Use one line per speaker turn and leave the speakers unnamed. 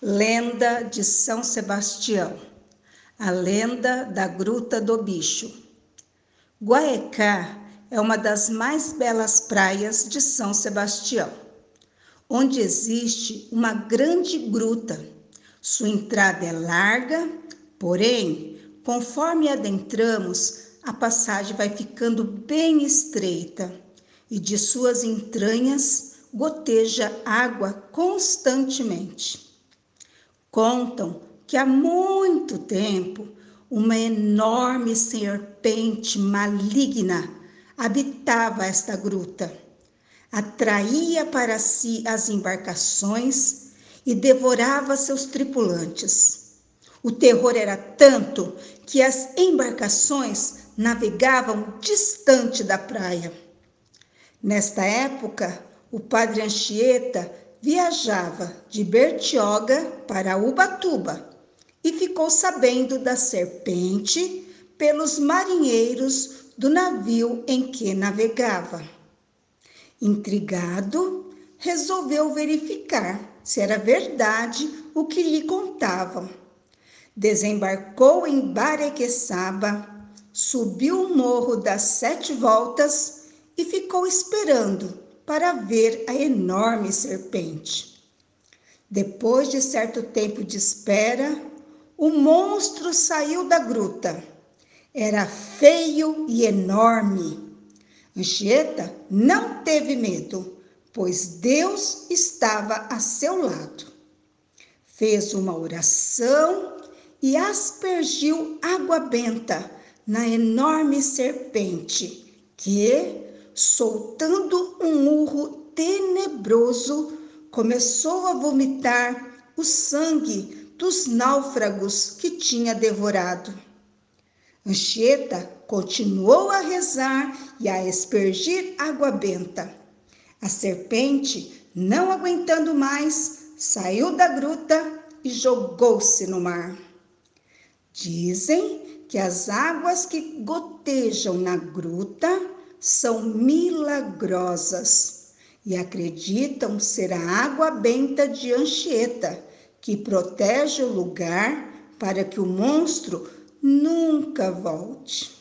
Lenda de São Sebastião, a lenda da Gruta do Bicho. Guaecá é uma das mais belas praias de São Sebastião, onde existe uma grande gruta. Sua entrada é larga, porém, conforme adentramos, a passagem vai ficando bem estreita e de suas entranhas goteja água constantemente. Contam que há muito tempo uma enorme serpente maligna habitava esta gruta. Atraía para si as embarcações e devorava seus tripulantes. O terror era tanto que as embarcações navegavam distante da praia. Nesta época, o padre Anchieta viajava de Bertioga para Ubatuba e ficou sabendo da serpente pelos marinheiros do navio em que navegava. Intrigado, resolveu verificar se era verdade o que lhe contavam. Desembarcou em Barequeçaba, subiu o morro das sete voltas e ficou esperando para ver a enorme serpente. Depois de certo tempo de espera, o monstro saiu da gruta. Era feio e enorme. Anchieta não teve medo, pois Deus estava a seu lado. Fez uma oração e aspergiu água benta na enorme serpente, que soltando um urro tenebroso, começou a vomitar o sangue dos náufragos que tinha devorado. Anchieta continuou a rezar e a espergir água benta. A serpente, não aguentando mais, saiu da gruta e jogou-se no mar. Dizem que as águas que gotejam na gruta são milagrosas e acreditam ser a água benta de Anchieta, que protege o lugar para que o monstro nunca volte.